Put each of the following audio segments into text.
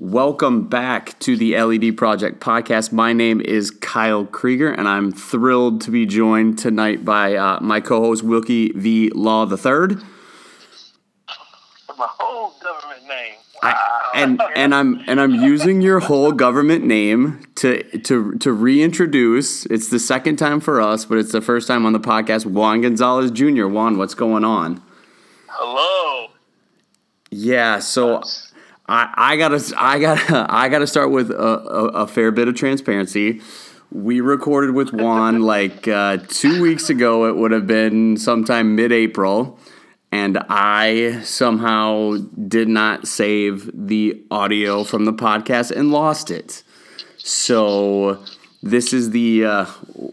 Welcome back to the LED Project podcast. My name is Kyle Krieger, and I'm thrilled to be joined tonight by uh, my co-host Wilkie V. Law the Third. My whole government name. I, and and I'm and I'm using your whole government name to to to reintroduce. It's the second time for us, but it's the first time on the podcast. Juan Gonzalez Jr. Juan, what's going on? Hello. Yeah, so I, I gotta I gotta I gotta start with a, a, a fair bit of transparency. We recorded with Juan like uh, two weeks ago. It would have been sometime mid-April, and I somehow did not save the audio from the podcast and lost it. So this is the uh,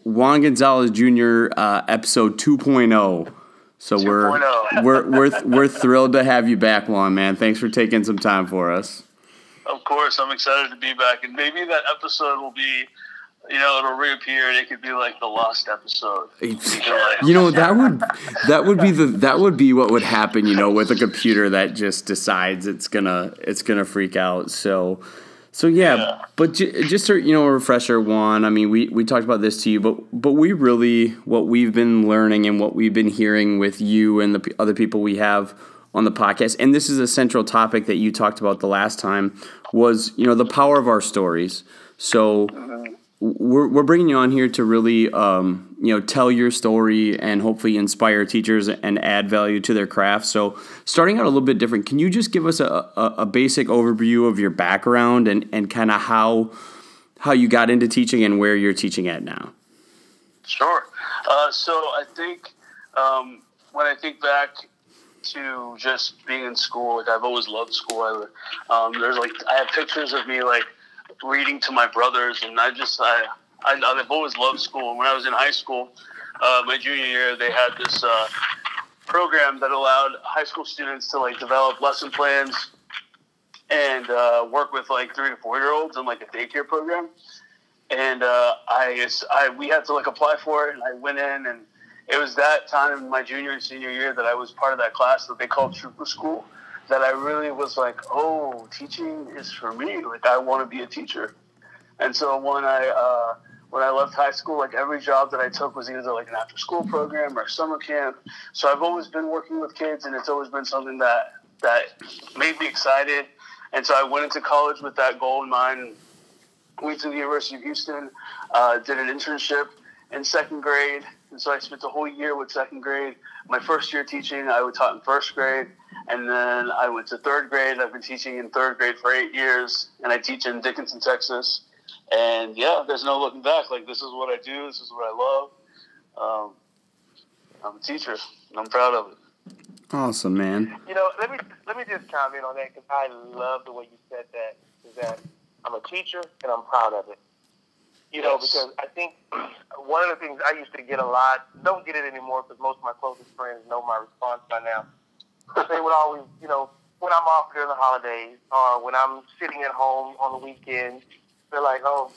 Juan Gonzalez Jr. Uh, episode 2.0. So we're 2.0. we're we're we're thrilled to have you back, Juan. Man, thanks for taking some time for us. Of course, I'm excited to be back, and maybe that episode will be, you know, it'll reappear, and it could be like the lost episode. You know that would that would be the that would be what would happen. You know, with a computer that just decides it's gonna it's gonna freak out. So. So yeah, Yeah. but j- just to, you know, a refresher, Juan. I mean, we, we talked about this to you, but but we really what we've been learning and what we've been hearing with you and the p- other people we have on the podcast, and this is a central topic that you talked about the last time was you know the power of our stories. So mm-hmm. We're, we're bringing you on here to really um, you know tell your story and hopefully inspire teachers and add value to their craft so starting out a little bit different can you just give us a, a, a basic overview of your background and, and kind of how how you got into teaching and where you're teaching at now Sure. Uh, so I think um, when I think back to just being in school, like I've always loved school. I, um, there's like I have pictures of me like reading to my brothers, and I just I, I I've always loved school. When I was in high school, uh, my junior year, they had this uh, program that allowed high school students to like develop lesson plans and uh, work with like three to four year olds in like a daycare program and uh, I, I we had to like apply for it, and I went in, and it was that time in my junior and senior year that I was part of that class that they called Trooper School. That I really was like, oh, teaching is for me. Like I want to be a teacher. And so when I uh, when I left high school, like every job that I took was either like an after school program or summer camp. So I've always been working with kids, and it's always been something that that made me excited. And so I went into college with that goal in mind. Went to the University of Houston, uh, did an internship in second grade, and so I spent the whole year with second grade. My first year teaching, I was taught in first grade, and then I went to third grade. I've been teaching in third grade for eight years, and I teach in Dickinson, Texas. And yeah, there's no looking back. Like this is what I do. This is what I love. Um, I'm a teacher, and I'm proud of it. awesome man You know, let me let me just comment on that because I love the way you said that. Is that I'm a teacher and I'm proud of it. You know, Yes. because I think one of the things I used to get a lot, don't get it anymore because most of my closest friends know my response by now. But they would always, you know, when I'm off during the holidays or when I'm sitting at home on the weekends, they're like, "Oh,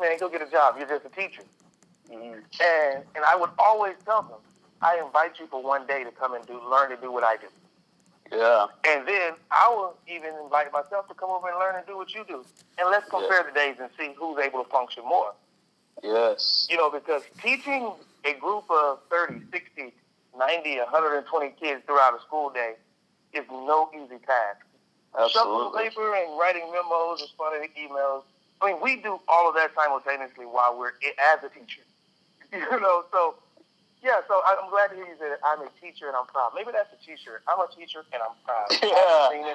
man, go get a job. You're just a teacher." Mm-hmm. And and I would always tell them, "I invite you for one day to come and do learn to do what I do." Yeah, And then I will even invite myself to come over and learn and do what you do. And let's compare the days and see who's able to function more. yes, You know, because teaching a group of 30, 60, 90, 120 kids throughout a school day is no easy task. Absolutely. Shuffling paper and writing memos, responding to emails. I mean, we do all of that simultaneously while we're as a teacher. You know, so yeah. So I- I'm glad to hear you say that I'm a teacher and I'm proud. Maybe that's a T-shirt. I'm a teacher and I'm proud. I haven't seen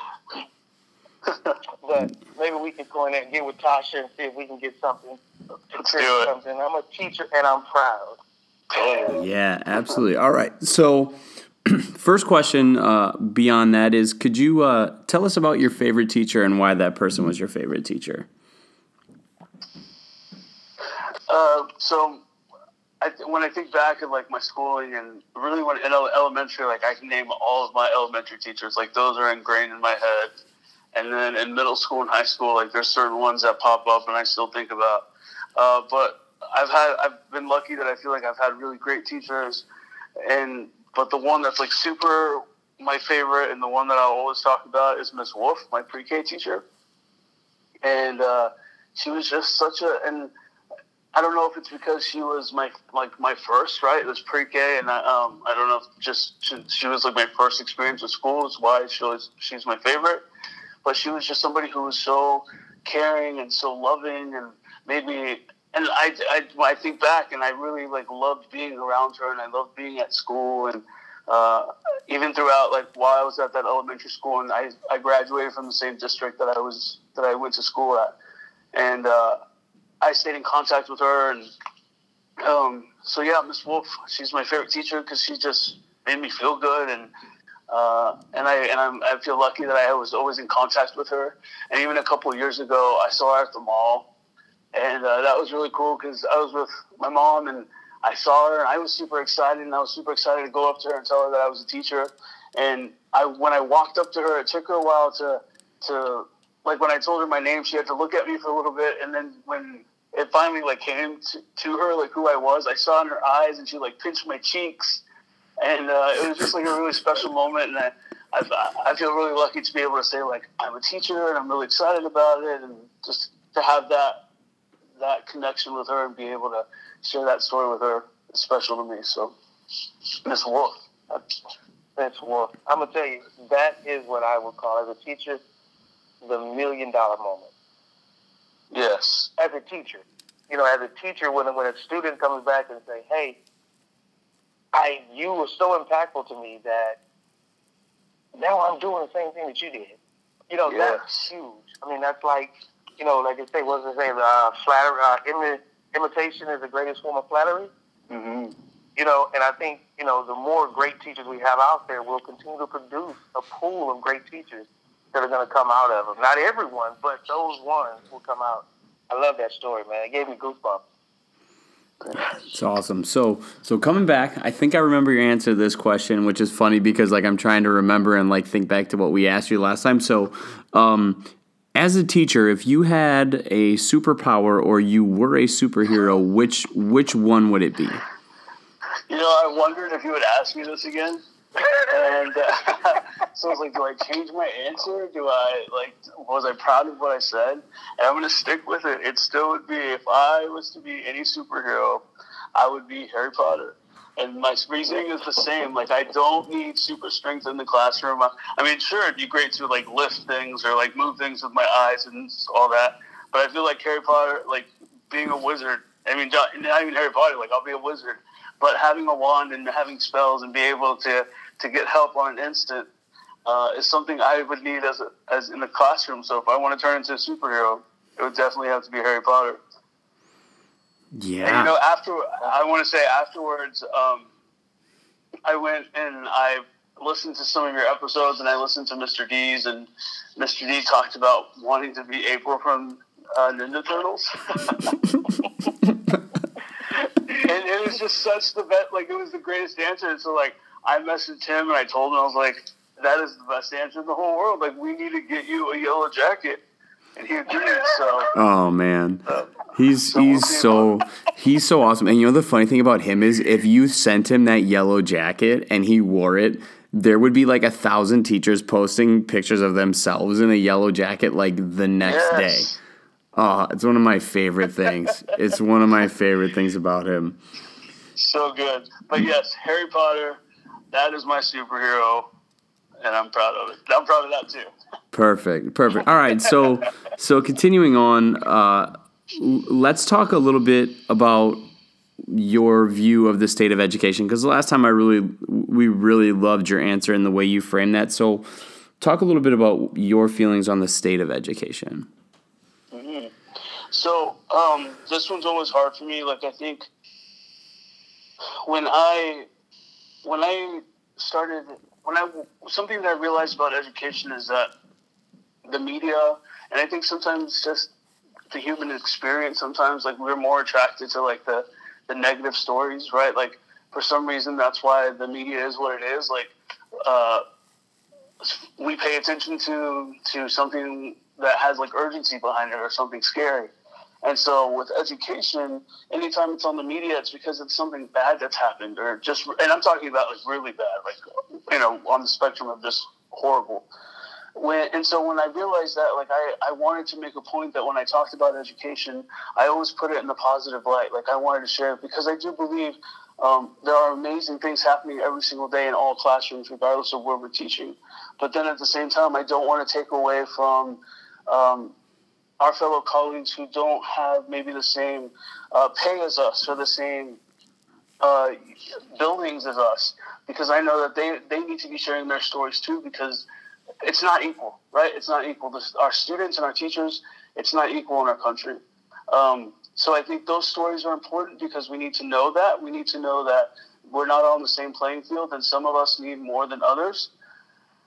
it, but maybe we can go in there and get with Tasha and see if we can get something. Let's do it. Something. I'm a teacher and I'm proud. Totally. yeah absolutely all right so first question uh, beyond that is could you uh, tell us about your favorite teacher and why that person was your favorite teacher Uh, so, I, th- when I think back at like my schooling and really when in elementary, like I can name all of my elementary teachers. Like those are ingrained in my head. And then in middle school and high school, like there's certain ones that pop up and I still think about. Uh, but I've had I've been lucky that I feel like I've had really great teachers, and but the one that's like super my favorite and the one that I always talk about is Miss Wolf, my pre-K teacher. and uh, she was just such a and I don't know if it's because she was my like my first right. It was pre-K, and I um I don't know if just she, she was like my first experience with school. Is why she was she's my favorite. But she was just somebody who was so caring and so loving, and made me. And I, I, I think back, and I really like loved being around her, and I loved being at school, and uh, even throughout like while I was at that elementary school, and I, I graduated from the same district that I was that I went to school at, and uh, I stayed in contact with her, and um, so yeah, Miss Wolf, she's my favorite teacher because she just made me feel good, and uh, and I and I'm, I feel lucky that I was always in contact with her. And even a couple years ago, I saw her at the mall, and uh, that was really cool because I was with my mom and I saw her, and I was super excited, and I was super excited to go up to her and tell her that I was a teacher. And I when I walked up to her, it took her a while to to like when I told her my name, she had to look at me for a little bit, and then when it finally like came to, to her like who I was. I saw in her eyes, and she like pinched my cheeks, and uh, it was just like a really special moment. And I, I, I feel really lucky to be able to say like I'm a teacher, and I'm really excited about it, and just to have that that connection with her and be able to share that story with her is special to me. So, Miss Wolf. Miss Wolf. I'm gonna tell you that is what I would call as a teacher the million dollar moment. Yes. As a teacher, you know, as a teacher, when when a student comes back and say, "Hey, I you were so impactful to me that now I'm doing the same thing that you did," you know, Yes. that's huge. I mean, that's like, you know, like they say, what's it say? Uh, flatter, uh, imi- imitation is the greatest form of flattery. Mm-hmm. You know, and I think, you know, the more great teachers we have out there, we'll continue to produce a pool of great teachers that are going to come out of them. Not everyone, but those ones will come out. I love that story, man. It gave me goosebumps. It's awesome. So so coming back, I think I remember your answer to this question, which is funny because like I'm trying to remember and like think back to what we asked you last time. So um as a teacher, if you had a superpower or you were a superhero, which which one would it be? You know, I wondered if you would ask me this again. And uh, so I was like, do I change my answer? Do I like was I proud of what I said? And I'm gonna stick with it. It still would be if I was to be any superhero, I would be Harry Potter. And my reasoning is the same. Like I don't need super strength in the classroom. I, I mean, sure, it'd be great to like lift things or like move things with my eyes and all that. But I feel like Harry Potter, like being a wizard. I mean, not even Harry Potter. Like I'll be a wizard but having a wand and having spells and be able to, to get help on an instant uh, is something I would need as a, as in the classroom. So if I want to turn into a superhero, it would definitely have to be Harry Potter. Yeah. And you know, after I want to say afterwards, um, I went and I listened to some of your episodes, and I listened to Mr. D's, and Mr. D talked about wanting to be April from uh, Ninja Turtles. and it was just such the best. Like it was the greatest answer. And so like I messaged him and I told him I was like, that is the best answer in the whole world. Like we need to get you a yellow jacket, and he agreed. So Oh man, he's So he's so he's so awesome. And you know the funny thing about him is if you sent him that yellow jacket and he wore it, there would be like a thousand teachers posting pictures of themselves in a yellow jacket like the next day. Oh, it's one of my favorite things. it's one of my favorite things about him. so good. But yes, Harry Potter, that is my superhero, and I'm proud of it. I'm proud of that too. Perfect, perfect. All right, so so continuing on, uh, let's talk a little bit about your view of the state of education because the last time I really we really loved your answer and the way you framed that. So, talk a little bit about your feelings on the state of education. So um, this one's always hard for me. Like I think when I when I started when I something that I realized about education is that the media and I think sometimes just the human experience. Sometimes like we're more attracted to like the the negative stories, right? Like for some reason that's why the media is what it is. Like uh, we pay attention to to something that has like urgency behind it or something scary. And so with education, anytime it's on the media, it's because it's something bad that's happened or just, and I'm talking about like really bad, like, you know, on the spectrum of just horrible. when and so when I realized that, like I, I wanted to make a point that when I talked about education, I always put it in the positive light. Like I wanted to share it because I do believe um, there are amazing things happening every single day in all classrooms, regardless of where we're teaching. But then at the same time, I don't want to take away from um, our fellow colleagues who don't have maybe the same uh, pay as us or the same uh, buildings as us, because I know that they, they need to be sharing their stories too, because it's not equal, right? It's not equal. Our students and our teachers, it's not equal in our country. Um, so I think those stories are important because we need to know that. We need to know that we're not all on the same playing field, and some of us need more than others.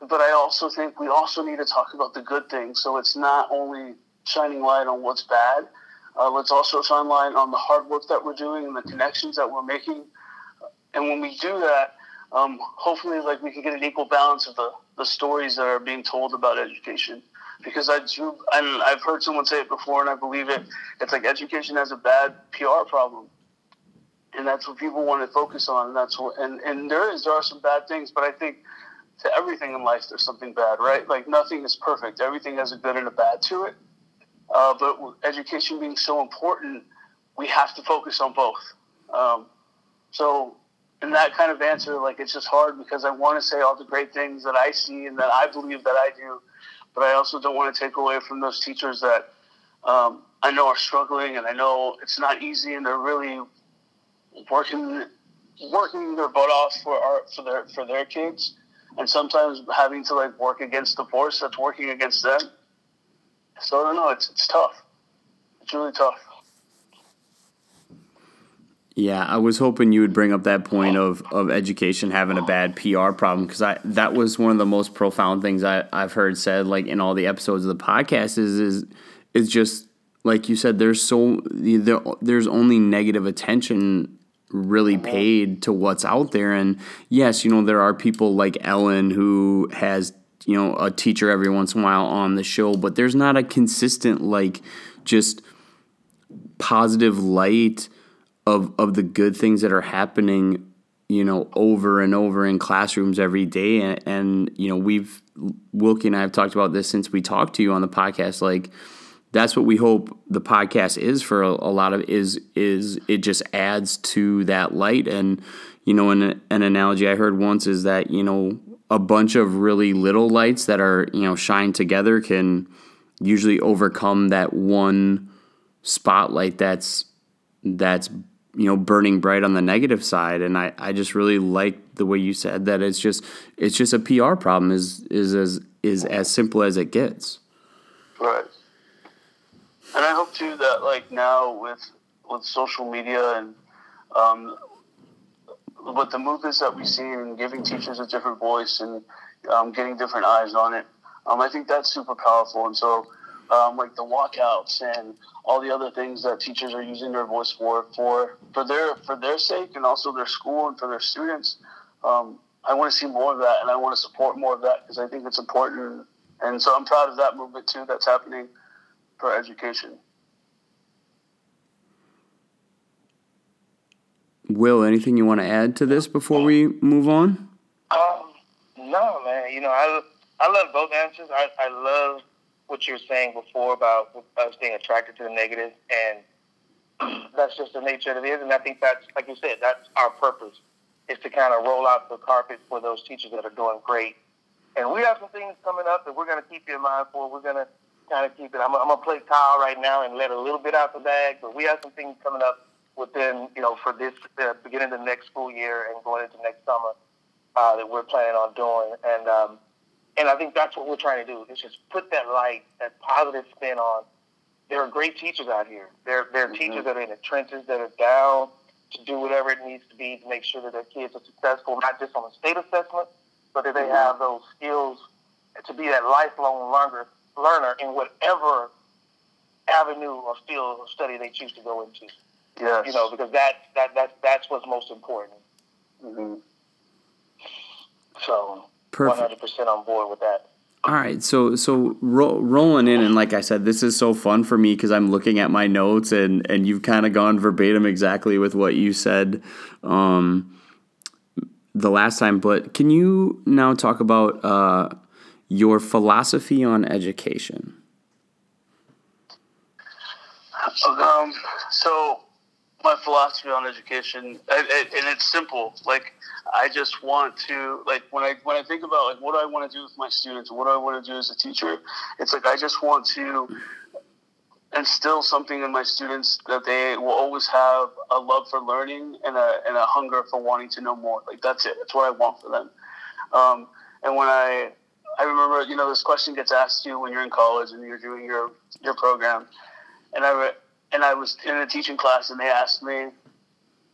But I also think we also need to talk about the good things. So it's not only shining light on what's bad. Uh, let's also shine light on the hard work that we're doing and the connections that we're making. And when we do that, um, hopefully, like we can get an equal balance of the, the stories that are being told about education. Because I do, and I've heard someone say it before, and I believe it. It's like education has a bad PR problem, and that's what people want to focus on. And that's what, and and there is there are some bad things, but I think to everything in life there's something bad, right? Like nothing is perfect. Everything has a good and a bad to it. Uh, but education being so important, we have to focus on both. Um, so in that kind of answer, like it's just hard because I want to say all the great things that I see and that I believe that I do, but I also don't want to take away from those teachers that um, I know are struggling and I know it's not easy and they're really working working their butt off for our for their for their kids and sometimes having to like work against the force that's working against them. So I don't know. It's it's tough. It's really tough. Yeah, I was hoping you would bring up that point of, of education having a bad PR problem because I that was one of the most profound things I, I've heard said like in all the episodes of the podcast is is is just like you said there's so there, there's only negative attention really uh-huh. paid to what's out there and yes you know there are people like Ellen who has you know a teacher every once in a while on the show but there's not a consistent like just positive light of of the good things that are happening you know over and over in classrooms every day. And, and you know we've Wilkie and I have talked about this since we talked to you on the podcast. Like that's what we hope the podcast is for a, a lot of is is it just adds to that light. And you know an, an analogy I heard once is that you know a bunch of really little lights that are you know shine together can usually overcome that one spotlight that's that's you know burning bright on the negative side. And i, I just really like the way you said that it's just it's just a pr problem is is as is as simple as it gets. Right. And i hope too that like now with with social media and um, with the movements that we see and giving teachers a different voice and um, getting different eyes on it um, i think that's super powerful and so um, like the walkouts and all the other things that teachers are using their voice for for for their for their sake and also their school and for their students. Um, I want to see more of that, and I want to support more of that because I think it's important. And so I'm proud of that movement too that's happening for education. Will, anything you want to add to this before we move on? Um, no, man. You know, I I love both answers. I, I love what you were saying before about us being attracted to the negative, and that's just the nature of it is. And I think that's, like you said, that's our purpose is to kind of roll out the carpet for those teachers that are doing great. And we have some things coming up that we're going to keep you in mind for. We're going to kind of keep it. I'm, I'm going to play Kyle right now and let a little bit out the bag, but we have some things coming up within, you know, for this uh, beginning of the next school year and going into next summer uh, that we're planning on doing. And um, and I think that's what we're trying to do is just put that light, that positive spin on. There are great teachers out here. There, there are mm-hmm. teachers that are in the trenches that are down to do whatever it needs to be to make sure that their kids are successful, not just on a state assessment, but that they mm-hmm. have those skills to be that lifelong learner, learner in whatever avenue or field of study they choose to go into. Yes. You know, because that, that, that, that's what's most important. Mm-hmm. So 100% on board with that. All right, so so ro- rolling in, and like I said, this is so fun for me because I'm looking at my notes, and and you've kind of gone verbatim exactly with what you said um, the last time. But can you now talk about uh, your philosophy on education. Um, so my philosophy on education, and, it's simple. Like I just want to, like when I when I think about like what do I want to do with my students, what do I want to do as a teacher, it's like I just want to instill something in my students that they will always have a love for learning and a and a hunger for wanting to know more. Like that's it. That's what I want for them. Um, and when I I remember, you know, this question gets asked you when you're in college and you're doing your your program, and I and I was in a teaching class and they asked me,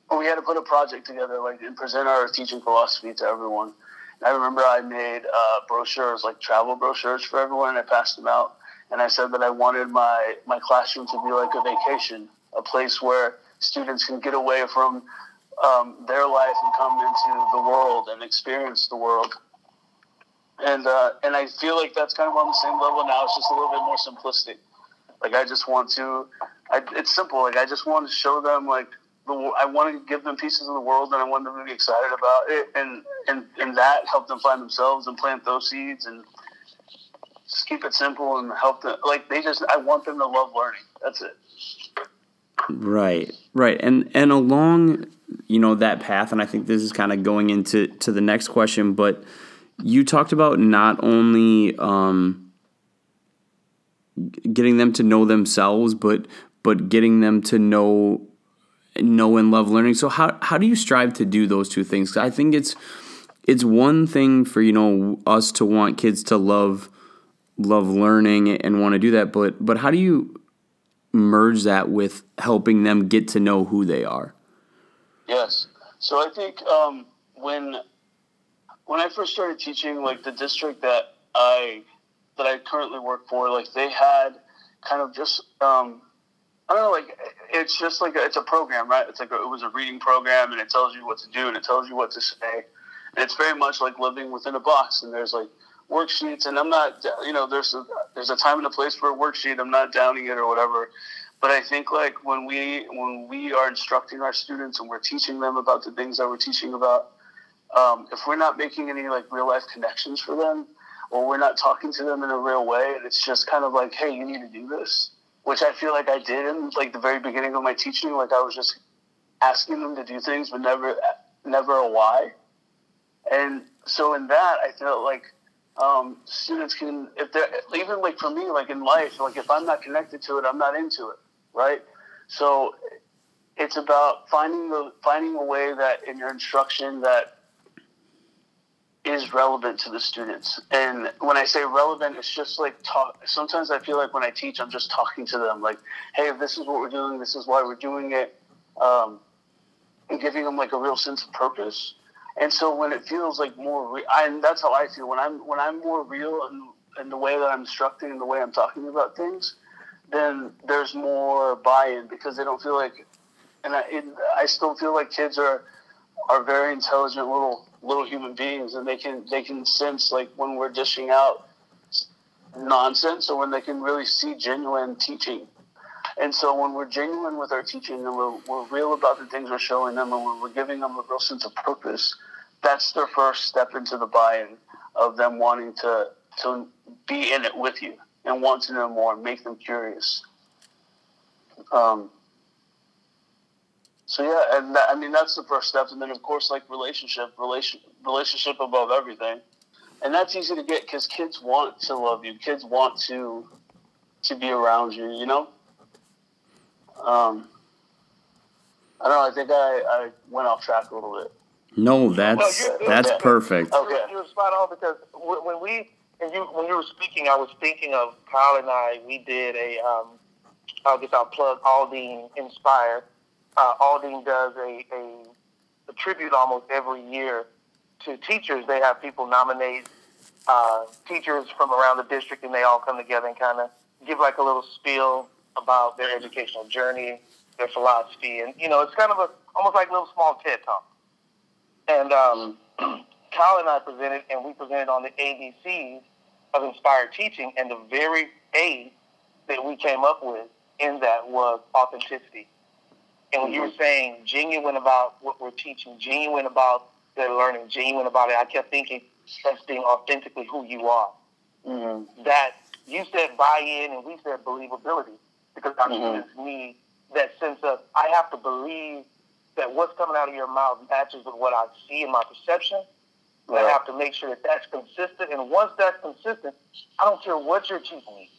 well, we had to put a project together, like and present our teaching philosophy to everyone. And I remember I made uh, brochures, like travel brochures for everyone, and I passed them out. And I said that I wanted my my classroom to be like a vacation, a place where students can get away from um, their life and come into the world and experience the world and uh, and I feel like that's kind of on the same level now. It's just a little bit more simplistic. Like I just want to, I, it's simple. Like I just want to show them like the, I want to give them pieces of the world, and I want them to be excited about it, and and and that help them find themselves and plant those seeds and just keep it simple and help them. Like they just, I want them to love learning. That's it. Right, right, and and along, you know, that path, and I think this is kind of going into to the next question, but you talked about not only um, getting them to know themselves, but but getting them to know know and love learning. So how how do you strive to do those two things? I think it's it's one thing for you know us to want kids to love love learning and want to do that, but but how do you merge that with helping them get to know who they are? Yes. So I think um, when when I first started teaching, like the district that I that I currently work for, like they had kind of just um, I don't know, like it's just like a, it's a program, right? It's like a, it was a reading program, and it tells you what to do, and it tells you what to say, and it's very much like living within a box. And there's like worksheets, and I'm not, you know, there's a, there's a time and a place for a worksheet. I'm not downing it or whatever, but I think like when we when we are instructing our students and we're teaching them about the things that we're teaching about um, if we're not making any like real life connections for them, or we're not talking to them in a real way, and it's just kind of like, hey, you need to do this, which I feel like I did in like the very beginning of my teaching. Like I was just asking them to do things, but never, never a why. And so in that, I felt like um, students can, if they're even like for me, like in life, like if I'm not connected to it, I'm not into it, right? So it's about finding the finding a way that in your instruction that is relevant to the students. And when I say relevant, it's just like talk. Sometimes I feel like when I teach, I'm just talking to them, like, "Hey, this is what we're doing. This is why we're doing it," um, and giving them like a real sense of purpose. And so when it feels like more, re- I, and that's how I feel when I'm when I'm more real in, in the way that I'm instructing and the way I'm talking about things, then there's more buy-in because they don't feel like, and I, it, I still feel like kids are are very intelligent little little human beings, and they can they can sense like when we're dishing out nonsense, or when they can really see genuine teaching. And so when we're genuine with our teaching and we're, we're real about the things we're showing them and we're, giving them a real sense of purpose, that's their first step into the buy-in of them wanting to, to be in it with you and want to know more and make them curious. Um, so yeah, and that, I mean that's the first step, and then of course like relationship, relation, relationship above everything, and that's easy to get because kids want to love you, kids want to to be around you, you know. Um, I don't know. I think I, I went off track a little bit. No, that's well, that's perfect. Okay. You're, you're spot on because when we and you when you were speaking, I was thinking of Kyle and I. We did a um, I guess I'll plug Aldine Inspire uh, Aldine does a, a, a, tribute almost every year to teachers. They have people nominate uh, teachers from around the district, and they all come together and kind of give like a little spiel about their educational journey, their philosophy, and you know, it's kind of a almost like a little small TED talk. And um, Kyle and I presented, and we presented on the ABCs of inspired teaching, and the very A that we came up with in that was authenticity. And when you were saying genuine about what we're teaching, genuine about their learning, genuine about it, I kept thinking that's being authentically who you are. mm-hmm. that you said buy-in and we said believability because our mm-hmm. students need that sense of I have to believe that what's coming out of your mouth matches with what I see in my perception. Right. I have to make sure that that's consistent. And once that's consistent, I don't care what you're teaching me.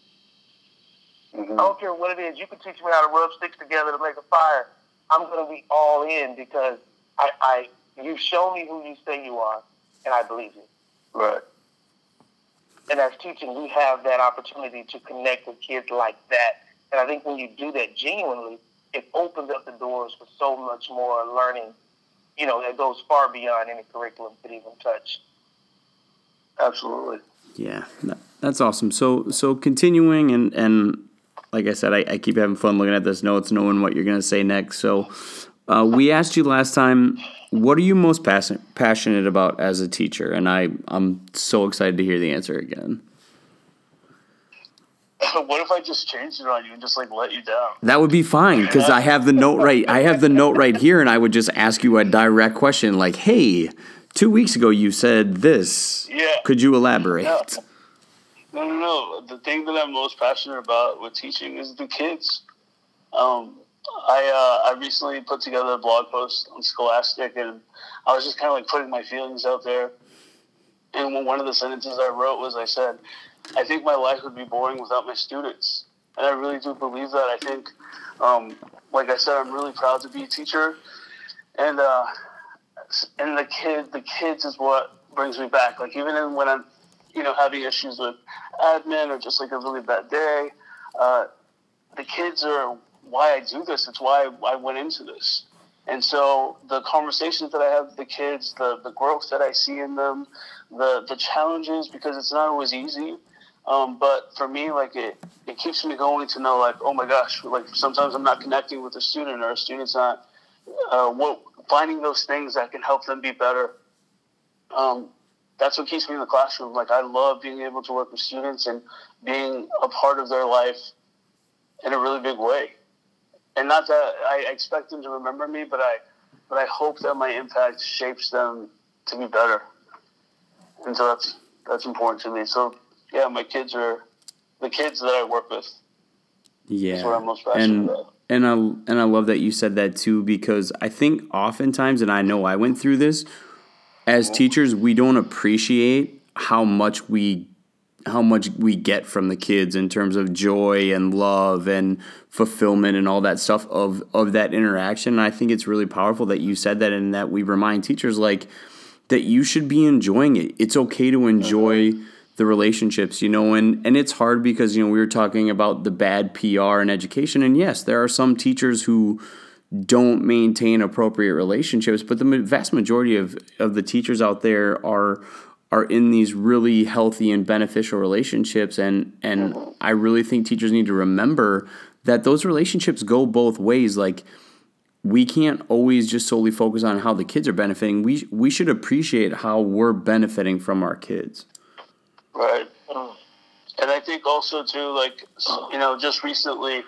Mm-hmm. I don't care what it is. You can teach me how to rub sticks together to make a fire. I'm going to be all in because I, I you show me who you say you are, and I believe you. Right. And as teaching, we have that opportunity to connect with kids like that. And I think when you do that genuinely, it opens up the doors for so much more learning, you know, that goes far beyond any curriculum could even touch. Absolutely. Yeah, that's awesome. So, so continuing and and like I said, I, I keep having fun looking at this notes, knowing what you're going to say next. So, uh, we asked you last time, what are you most passion, passionate about as a teacher? And I, I'm so excited to hear the answer again. what if I just changed it on you and just like let you down? That would be fine because I have the note right. I have the note right here, and I would just ask you a direct question like, "Hey, two weeks ago you said this. Yeah. Could you elaborate?" No, no, no. The thing that I'm most passionate about with teaching is the kids. Um, I uh, I recently put together a blog post on Scholastic, and I was just kind of like putting my feelings out there. And one of the sentences I wrote was, I said, I think my life would be boring without my students. And I really do believe that. I think, um, like I said, I'm really proud to be a teacher. And, uh, and the kid, the kids is what brings me back. Like even when I'm, you know, having issues with admin or just like a really bad day, uh, the kids are why I do this. It's why I went into this. And so the conversations that I have with the kids, the, the growth that I see in them, the, the challenges, because it's not always easy. Um, but for me, like it, it keeps me going to know, like, oh my gosh, like sometimes I'm not connecting with a student or a student's not, uh, what, finding those things that can help them be better. Um, that's what keeps me in the classroom. Like I love being able to work with students and being a part of their life in a really big way. And not that I expect them to remember me, but I, but I hope that my impact shapes them to be better. And so that's that's important to me. So yeah, my kids are the kids that I work with. Yeah, and, about. And I and I love that you said that too because I think oftentimes, and I know I went through this, as teachers, we don't appreciate how much we how much we get from the kids in terms of joy and love and fulfillment and all that stuff of of that interaction. And I think it's really powerful that you said that and that we remind teachers like that you should be enjoying it. It's okay to enjoy mm-hmm the relationships, you know, and, and it's hard because, you know, we were talking about the bad PR in education. And yes, there are some teachers who don't maintain appropriate relationships, but the vast majority of, of the teachers out there are are in these really healthy and beneficial relationships and and I really think teachers need to remember that those relationships go both ways like we can't always just solely focus on how the kids are benefiting. We we should appreciate how we're benefiting from our kids. Right. And I think also too, like you know, just recently,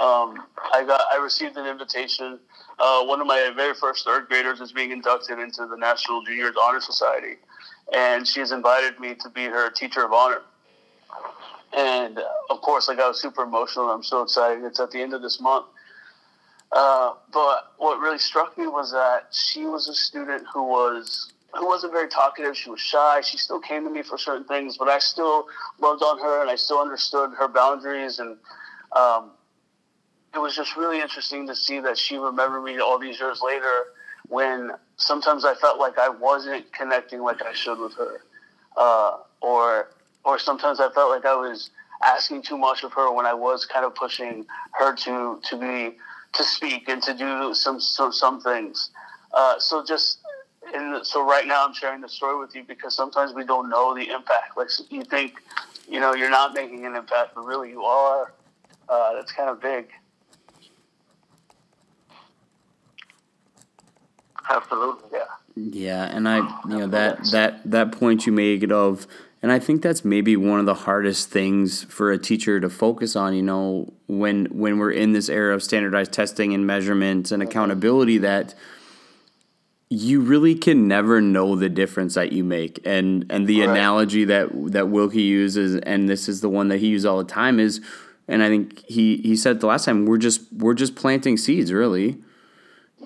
um, I got I received an invitation. Uh, one of my very first third graders is being inducted into the National Juniors Honor Society, and she's invited me to be her teacher of honor. And of course, like I was super emotional. I'm so excited. It's at the end of this month. Uh, but what really struck me was that she was a student who was who wasn't very talkative. She was shy. She still came to me for certain things, but I still loved on her and I still understood her boundaries. And um, it was just really interesting to see that she remembered me all these years later when sometimes I felt like I wasn't connecting like I should with her. Uh, or, or sometimes I felt like I was asking too much of her when I was kind of pushing her to, to be, to speak and to do some, some, some things. Uh, so just and so right now I'm sharing the story with you because sometimes we don't know the impact. Like you think, you know, you're not making an impact, but really you are. Uh, that's kind of big. Absolutely, yeah. Yeah, and I, you know, that that that point you made of, and I think that's maybe one of the hardest things for a teacher to focus on. You know, when when we're in this era of standardized testing and measurements and mm-hmm. accountability, that you really can never know the difference that you make. And and the Right. analogy that that Wilkie uses, and this is the one that he uses all the time, is, and I think he he said the last time we're just we're just planting seeds, really,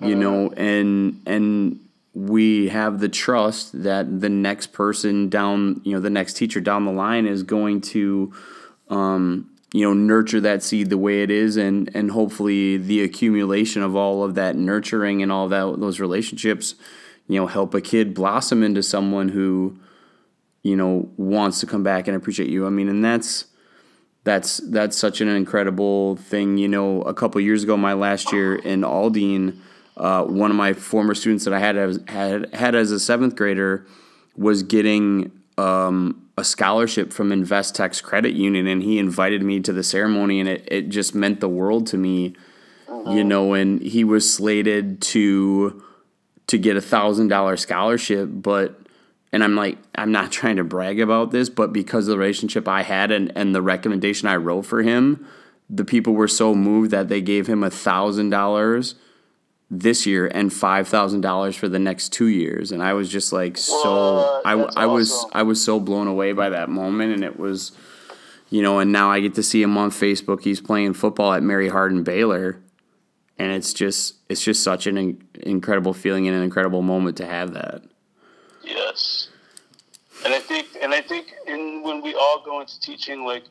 you know, and and we have the trust that the next person down, you know, the next teacher down the line is going to um, you know nurture that seed the way it is and and hopefully the accumulation of all of that nurturing and all that those relationships you know help a kid blossom into someone who you know wants to come back and appreciate you. I mean and that's that's that's such an incredible thing. You know a couple years ago my last year in aldine uh, one of my former students that i had as, had had as a seventh grader was getting um, a scholarship from Investex Credit Union, and he invited me to the ceremony, and it, it just meant the world to me, you know. And he was slated to to get a thousand dollar scholarship, but and I'm like, I'm not trying to brag about this, but because of the relationship I had and, and the recommendation I wrote for him, the people were so moved that they gave him a thousand dollars this year and five thousand dollars for the next two years, and I was just like so What? I, That's I was awesome. I was so blown away by that moment, and it was, you know, and now I get to see him on Facebook. He's playing football at Mary Hardin Baylor, and it's just it's just such an in- incredible feeling and an incredible moment to have that. Yes, and I think, and I think, in when we all go into teaching, like,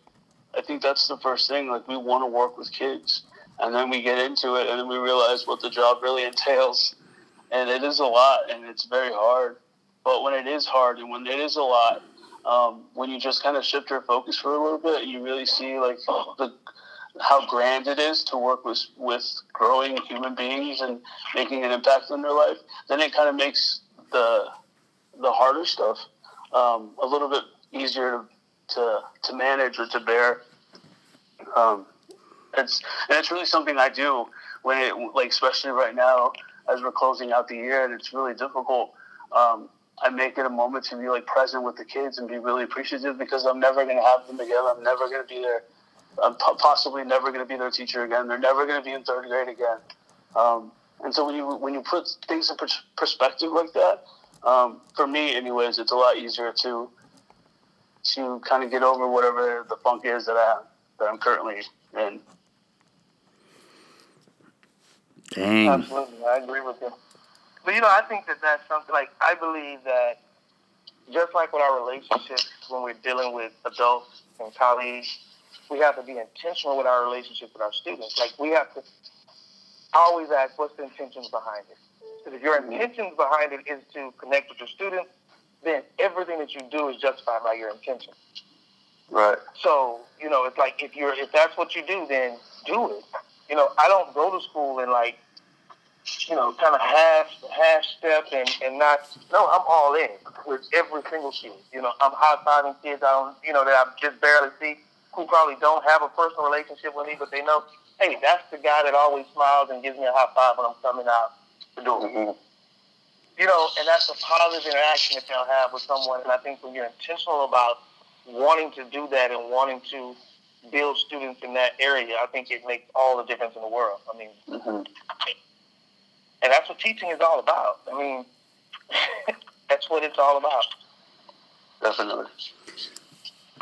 I think that's the first thing. Like, we want to work with kids, and then we get into it, and then we realize what the job really entails, and it is a lot, and it's very hard. But when it is hard, and when it is a lot, um, when you just kind of shift your focus for a little bit, you really see like the how grand it is to work with with growing human beings and making an impact in their life. Then it kind of makes the the harder stuff um, a little bit easier to, to to manage or to bear. Um, it's and it's really something I do when it like especially right now as we're closing out the year and it's really difficult. Um, I make it a moment to be like present with the kids and be really appreciative because I'm never going to have them again. I'm never going to be there. I'm po- possibly never going to be their teacher again. They're never going to be in third grade again. Um, and so when you when you put things in pers- perspective like that, um, for me, anyways, it's a lot easier to to kind of get over whatever the funk is that I that I'm currently in. Dang. Absolutely, I agree with you. But you know, I think that that's something like I believe that just like with our relationships when we're dealing with adults and colleagues, we have to be intentional with our relationship with our students. Like we have to always ask, what's the intentions behind it? Because if your mm-hmm. intentions behind it is to connect with your students, then everything that you do is justified by your intention. Right. So, you know, it's like if you're if that's what you do, then do it. You know, I don't go to school and like, you know, kind of half half step and, and not no, I'm all in with every single kid. You know, I'm high fiving kids I don't you know, that I just barely see who probably don't have a personal relationship with me, but they know, hey, that's the guy that always smiles and gives me a high five when I'm coming out the door mm-hmm. you know, and that's a positive interaction that they'll have with someone. And I think when you're intentional about wanting to do that and wanting to build students in that area, I think it makes all the difference in the world. I mean, hmm and that's what teaching is all about. I mean, that's what it's all about. Definitely.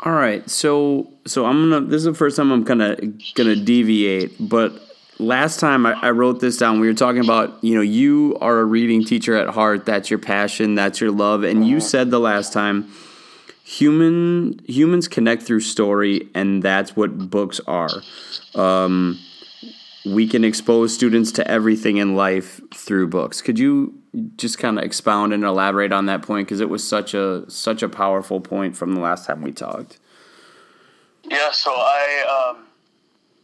All right, so so I'm gonna. This is the first time I'm gonna gonna deviate, but last time I, I wrote this down. We were talking about you know you are a reading teacher at heart. That's your passion. That's your love. And you said the last time human humans connect through story, and that's what books are. Um, we can expose students to everything in life through books. Could you just kind of expound and elaborate on that point because it was such a such a powerful point from the last time we talked. Yeah, so I um,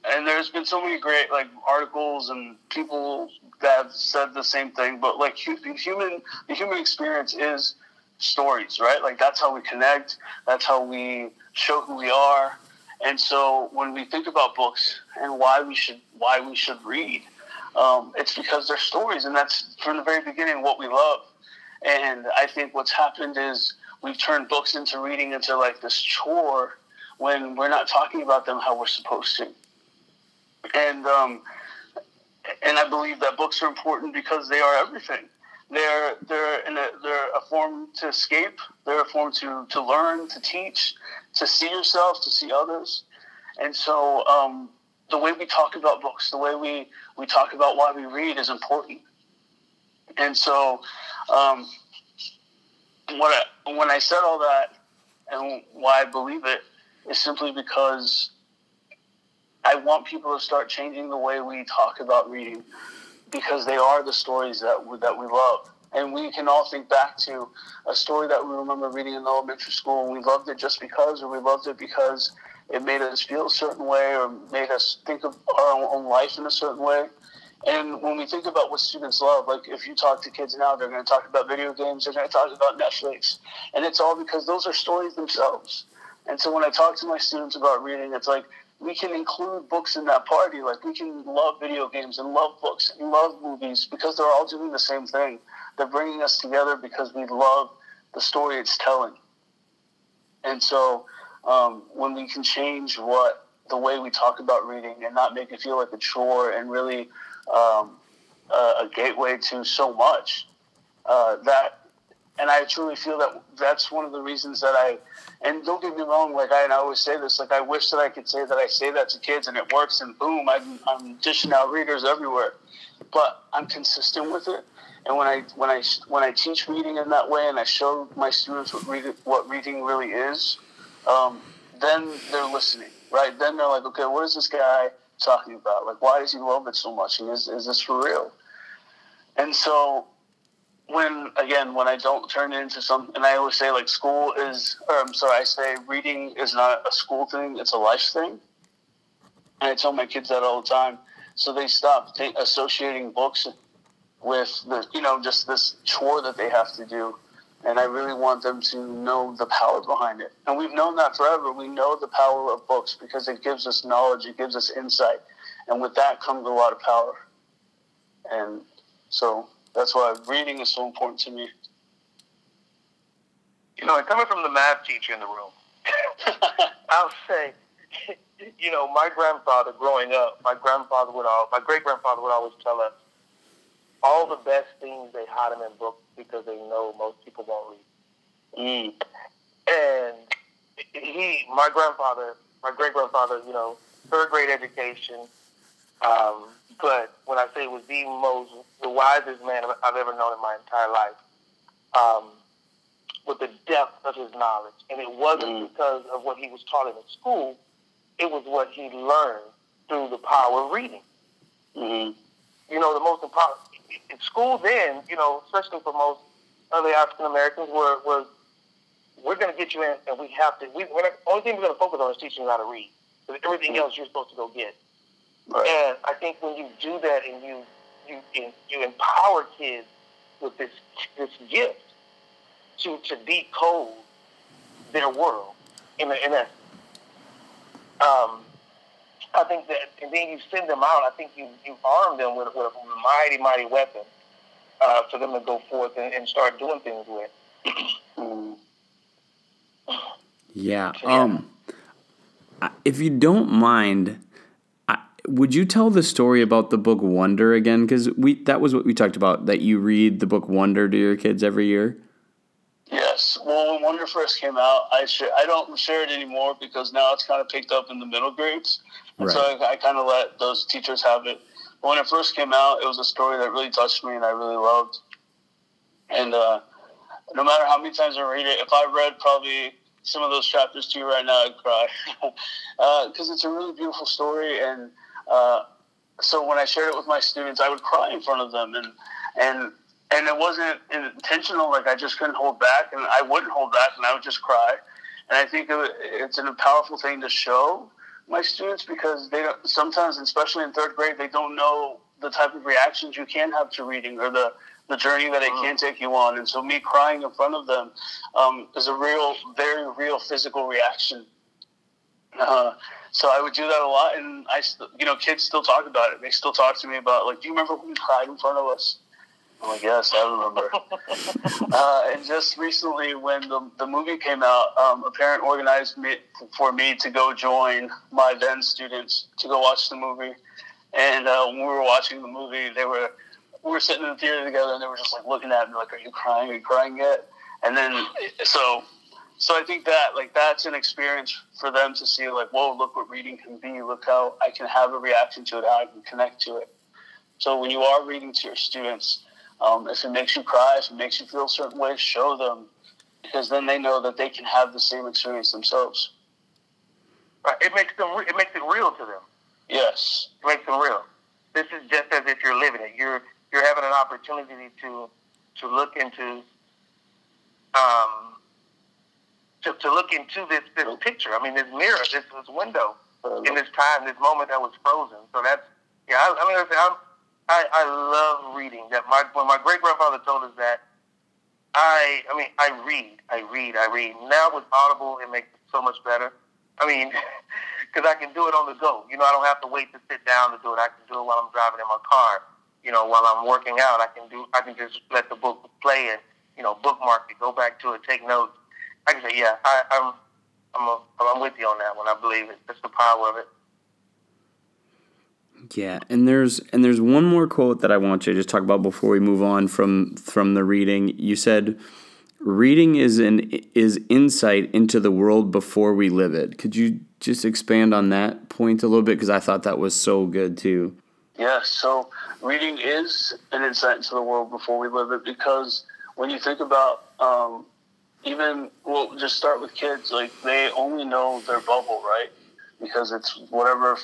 and there's been so many great like articles and people that have said the same thing, but like hu- human the human experience is stories, right? Like that's how we connect, that's how we show who we are. And so when we think about books and why we should why we should read, um, it's because they're stories, and that's from the very beginning what we love. And I think what's happened is we've turned books into reading into like this chore when we're not talking about them how we're supposed to. And um, and I believe that books are important because they are everything. They're they're in a, they're a form to escape. They're a form to to learn, to teach, to see yourself, to see others. And so um, the way we talk about books, the way we we talk about why we read is important. And so um, what I, when I said all that and why I believe it is simply because I want people to start changing the way we talk about reading because they are the stories that we, that we love. And we can all think back to a story that we remember reading in elementary school and we loved it just because, or we loved it because it made us feel a certain way or made us think of our own life in a certain way. And when we think about what students love, like if you talk to kids now, they're going to talk about video games, they're going to talk about Netflix. And it's all because those are stories themselves. And so when I talk to my students about reading, it's like we can include books in that party. Like we can love video games and love books and love movies because they're all doing the same thing. They're bringing us together because we love the story it's telling. And so um, when we can change what the way we talk about reading and not make it feel like a chore and really um, a, a, gateway to so much. Uh, that, and I truly feel that that's one of the reasons that I. And don't get me wrong, like I, I always say this, like I wish that I could say that I say that to kids and it works, and boom, I'm, I'm dishing out readers everywhere. But I'm consistent with it, and when I when I when I teach reading in that way, and I show my students what reading what reading really is, um, then they're listening, right? Then they're like, okay, what is this guy? talking about? Like, why does he love it so much? And is, is this for real? And so, when, again, when I don't turn it into something, and I always say, like, school is, or I'm sorry, I say reading is not a school thing, it's a life thing. And I tell my kids that all the time. So they stop t- associating books with the, you know, just this chore that they have to do and I really want them to know the power behind it. And we've known that forever. We know the power of books because it gives us knowledge, it gives us insight, and with that comes a lot of power. And so that's why reading is so important to me. You know, coming from the math teacher in the room, I'll say, you know, my grandfather growing up, my grandfather would all, my great grandfather would always tell us, all the best things they hide them in books because they know most people won't read. Mm. And he, my grandfather, my great grandfather, you know, third grade education. Um, but when I say was the most, the wisest man I've ever known in my entire life, um, with the depth of his knowledge. And it wasn't mm. because of what he was taught in school, it was what he learned through the power of reading. Mm-hmm. You know, the most important, school then, you know, especially for most other African Americans, were was we're going to get you in, and we have to. We, we're not, only thing we're going to focus on is teaching you how to read. Because everything else you're supposed to go get. Right. And I think when you do that and you you you empower kids with this this gift to to decode their world in a, in a um, I think that, and then you send them out. I think you you arm them with, with a mighty mighty weapon uh, for them to go forth and, and start doing things with. yeah. Um. If you don't mind, would you tell the story about the book Wonder again? Because we that was what we talked about. That you read the book Wonder to your kids every year. Yes. Well, when Wonder first came out, I sh- I don't share it anymore because now it's kind of picked up in the middle grades. Right. So I, I kind of let those teachers have it. But when it first came out, it was a story that really touched me and I really loved. And uh, no matter how many times I read it, if I read probably some of those chapters to you right now, I'd cry because uh, it's a really beautiful story. And uh, so when I shared it with my students, I would cry in front of them, and and and it wasn't intentional. Like I just couldn't hold back, and I wouldn't hold back, and I would just cry. And I think it's a powerful thing to show my students because they don't, sometimes, especially in third grade, they don't know the type of reactions you can have to reading or the the journey that it can take you on. And so, me crying in front of them um, is a real, very real physical reaction. Uh, so I would do that a lot, and I, you know, kids still talk about it. They still talk to me about like, do you remember when you cried in front of us? I'm like, yes, I remember. uh, and just recently, when the, the movie came out, um, a parent organized me, for me to go join my then students to go watch the movie. And uh, when we were watching the movie, they were we were sitting in the theater together, and they were just like looking at me like, "Are you crying? Are you crying yet?" And then so so I think that like that's an experience for them to see like, whoa, look what reading can be. Look how I can have a reaction to it. How I can connect to it. So when you are reading to your students, um, if it makes you cry, if it makes you feel a certain way, show them because then they know that they can have the same experience themselves. Right. It makes them. It makes it real to them. Yes. It makes them real. This is just as if you're living it. You're you're having an opportunity to to look into um, to, to look into this this picture. I mean, this mirror, this this window in this time, this moment that was frozen. So that's yeah. I, I mean, I'm, I I love reading. That my when my great grandfather told us that. I I mean I read I read I read now with Audible it makes it so much better. I mean, because I can do it on the go. You know, I don't have to wait to sit down to do it. I can do it while I'm driving in my car. You know, while I'm working out, I can do. I can just let the book play and you know bookmark it, go back to it, take notes. I can say, yeah, I, I'm, I'm, a, I'm with you on that one. I believe it. That's the power of it. Yeah, and there's and there's one more quote that I want you to just talk about before we move on from from the reading. You said reading is an is insight into the world before we live it. Could you just expand on that point a little bit because I thought that was so good too. Yeah, so reading is an insight into the world before we live it because when you think about um, even well, just start with kids. Like they only know their bubble, right? Because it's whatever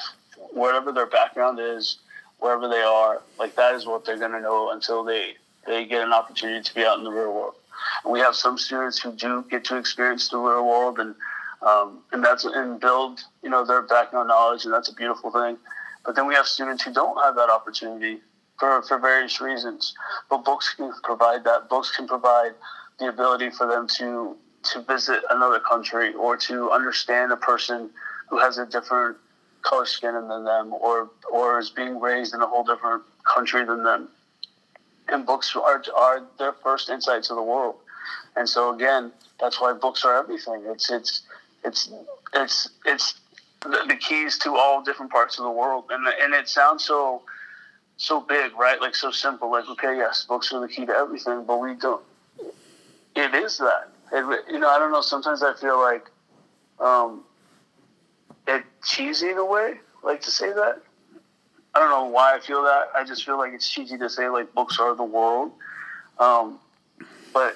whatever their background is, wherever they are. Like that is what they're gonna know until they they get an opportunity to be out in the real world. And we have some students who do get to experience the real world and um, and that's and build you know their background knowledge, and that's a beautiful thing. But then we have students who don't have that opportunity for, for various reasons. But books can provide that. Books can provide the ability for them to to visit another country or to understand a person who has a different color skin than them or or is being raised in a whole different country than them. And books are are their first insight to the world. And so again, that's why books are everything. It's it's it's it's it's the, the keys to all different parts of the world. And and it sounds so so big, right? Like so simple. Like okay, yes, books are the key to everything, but we don't it is that. It, you know, I don't know. Sometimes I feel like um, cheesy in a way, like to say that. I don't know why I feel that. I just feel like it's cheesy to say like books are the world, um, but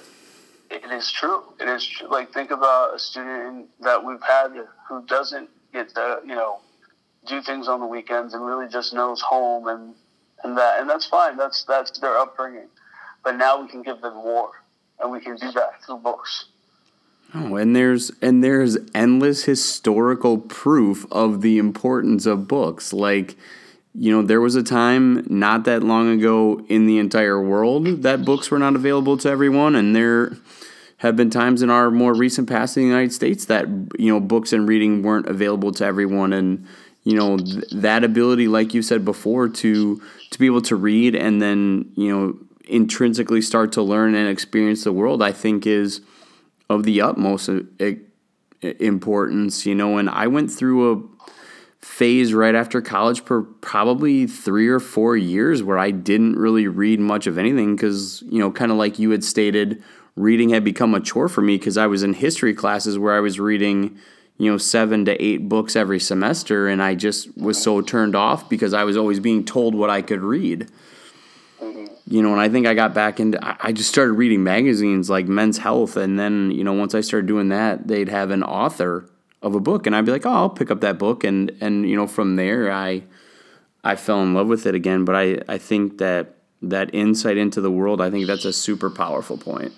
it is true. It is true. Like think about a student that we've had who doesn't get to you know do things on the weekends and really just knows home and and that and that's fine. That's that's their upbringing. But now we can give them more and we can do that through books. Oh, and there's and there's endless historical proof of the importance of books. Like, you know, there was a time not that long ago in the entire world that books were not available to everyone, and there have been times in our more recent past in the United States that you know books and reading weren't available to everyone, and you know th- that ability, like you said before, to to be able to read and then you know intrinsically start to learn and experience the world, I think is of the utmost importance, you know. And I went through a phase right after college for probably three or four years where I didn't really read much of anything because, you know, kind of like you had stated, reading had become a chore for me because I was in history classes where I was reading, you know, seven to eight books every semester and I just was so turned off because I was always being told what I could read you know, and I think I got back into, I just started reading magazines like Men's Health. And then, you know, once I started doing that, they'd have an author of a book and I'd be like, oh, I'll pick up that book. And, and, you know, from there, I, I fell in love with it again. But I, I think that that insight into the world, I think that's a super powerful point.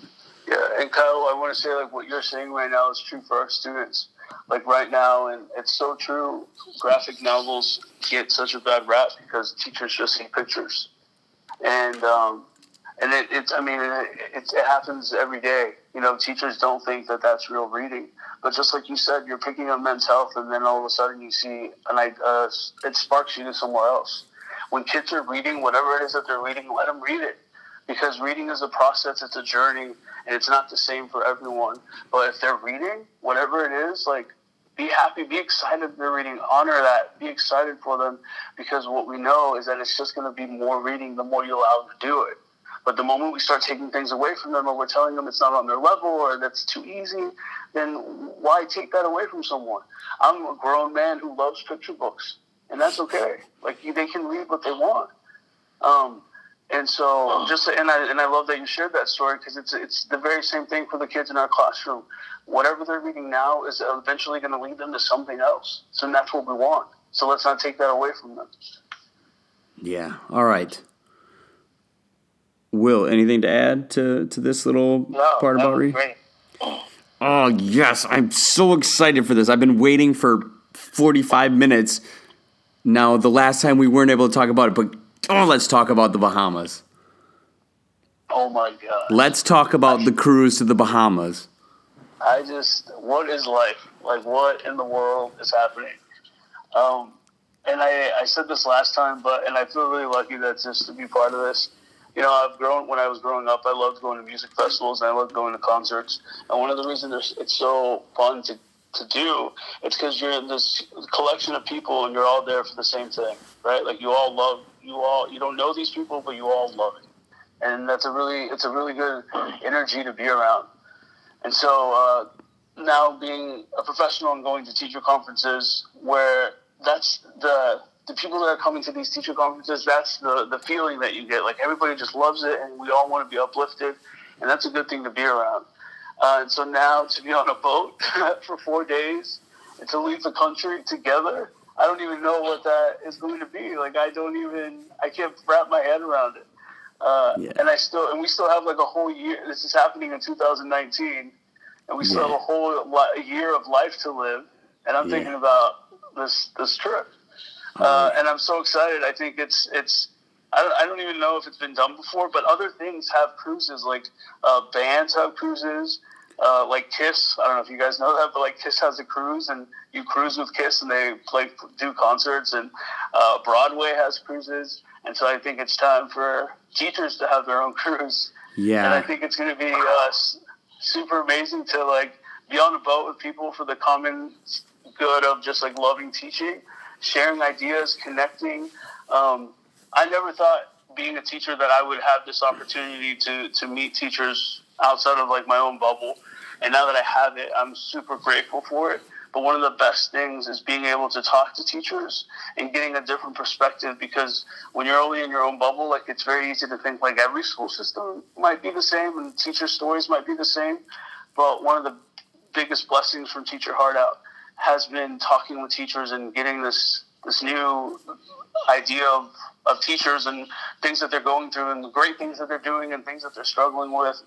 Yeah. And Kyle, I want to say like what you're saying right now is true for our students. Like right now, and it's so true, graphic novels get such a bad rap because teachers just see pictures and um, and it, it's I mean it, it, happens every day. You know, teachers don't think that that's real reading, but just like you said, you're picking up men's health, and then all of a sudden you see and uh, it sparks you to somewhere else. When kids are reading whatever it is that they're reading, let them read it because reading is a process, it's a journey, and it's not the same for everyone. But if they're reading whatever it is, like be happy, be excited they're reading, honor that, be excited for them because what we know is that it's just going to be more reading the more you allow them to do it. But the moment we start taking things away from them or we're telling them it's not on their level or that's too easy, then why take that away from someone? I'm a grown man who loves picture books, and that's okay. Like they can read what they want. Um, and so just and I and I love that you shared that story because it's it's the very same thing for the kids in our classroom. Whatever they're reading now is eventually going to lead them to something else. So that's what we want. So let's not take that away from them. Yeah. All right. Will, anything to add to, to this little No, part about great. Oh, yes. I'm so excited for this. I've been waiting for 45 minutes now. The last time we weren't able to talk about it, but oh, let's talk about the Bahamas. Oh my god! Let's talk about the cruise to the Bahamas. I just, what is life? Like, what in the world is happening? Um, and I, I said this last time, but and I feel really lucky that just to be part of this. You know, I've grown when I was growing up. I loved going to music festivals and I loved going to concerts. And one of the reasons it's so fun to to do it's because you're in this collection of people and you're all there for the same thing, right? Like you all love you all you don't know these people, but you all love it, and that's a really it's a really good energy to be around. And so uh, now being a professional and going to teacher conferences where that's the the people that are coming to these teacher conferences, that's the, the feeling that you get. Like everybody just loves it and we all want to be uplifted and that's a good thing to be around. Uh, and so now to be on a boat for four days and to leave the country together, I don't even know what that is going to be. Like I don't even I can't wrap my head around it. Uh, Yeah. And I still and we still have like a whole year. This is happening in 2019, and we still Yeah. have a whole li- year of life to live. And I'm Yeah. thinking about this this trip, uh, and I'm so excited. I think it's it's. I don't, I don't even know if it's been done before, but other things have cruises. Like uh, bands have cruises. Uh, like Kiss, I don't know if you guys know that, but like Kiss has a cruise, and you cruise with Kiss, and they play do concerts, and uh, Broadway has cruises, and so I think it's time for teachers to have their own cruise, Yeah, and I think it's going to be uh, super amazing to like be on a boat with people for the common good of just like loving teaching, sharing ideas, connecting. Um, I never thought being a teacher that I would have this opportunity to to meet teachers outside of like my own bubble, and now that I have it, I'm super grateful for it. But one of the best things is being able to talk to teachers and getting a different perspective because when you're only in your own bubble, like it's very easy to think like every school system might be the same and teacher stories might be the same. But one of the biggest blessings from Teach Your Heart Out has been talking with teachers and getting this this new idea of, of teachers and things that they're going through and the great things that they're doing and things that they're struggling with.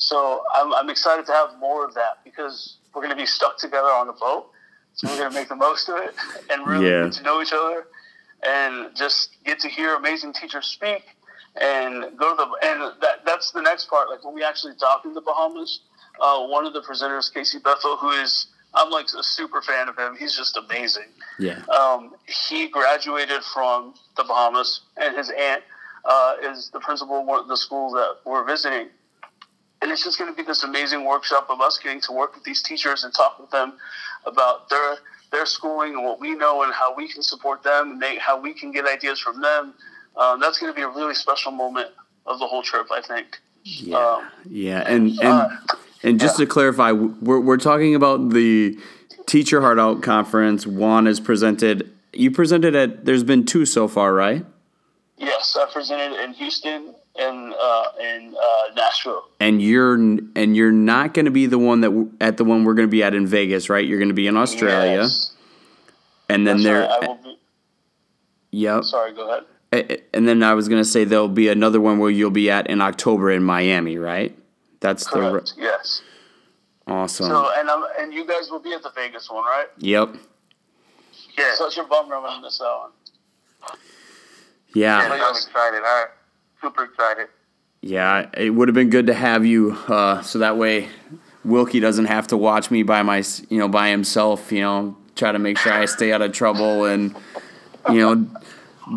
So I'm, I'm excited to have more of that because we're going to be stuck together on the boat. So we're going to make the most of it and really Yeah. get to know each other and just get to hear amazing teachers speak and go to the and that that's the next part. Like when we actually dock in the Bahamas, uh, one of the presenters, Casey Bethel, who is I'm like a super fan of him. He's just amazing. Yeah. Um, he graduated from the Bahamas, and his aunt uh, is the principal of one of the schools that we're visiting. And it's just going to be this amazing workshop of us getting to work with these teachers and talk with them about their their schooling and what we know and how we can support them and they, how we can get ideas from them. Um, that's going to be a really special moment of the whole trip, I think. Yeah. Um, Yeah. And and uh, and just to clarify, we're we're talking about the Teach Your Heart Out conference. Juan is presented. You presented at. There's been two so far, right? yes, I presented in Houston and uh, in uh, Nashville. and you're and you're not going to be the one that w- at the one we're going to be at in Vegas, right? You're going to be in Australia, Yes. and then That's there, right. I will be, yep. sorry, go ahead. And then I was going to say there'll be another one where you'll be at in October in Miami, right? That's the Correct. Yes. awesome. So and I'm and you guys will be at the Vegas one, right? yep. Yeah. Such a bummer miss that one. Yeah. I'm excited. I'm super excited. Yeah. It would have been good to have you, uh, so that way Wilkie doesn't have to watch me by my, you know, by himself. You know, try to make sure I stay out of trouble and, you know,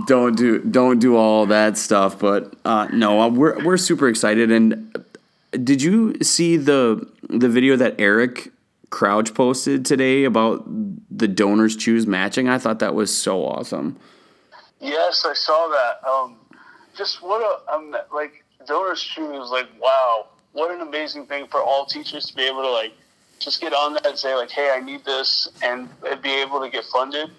don't do don't do all that stuff. But uh, no, uh, we're we're super excited. And did you see the the video that Eric Crouch posted today about the donors choose matching. I thought that was so awesome. Yes, I saw that. Um, just what a um, like donors choose. Like wow, what an amazing thing for all teachers to be able to like just get on that and say like, hey, I need this, and be able to get funded.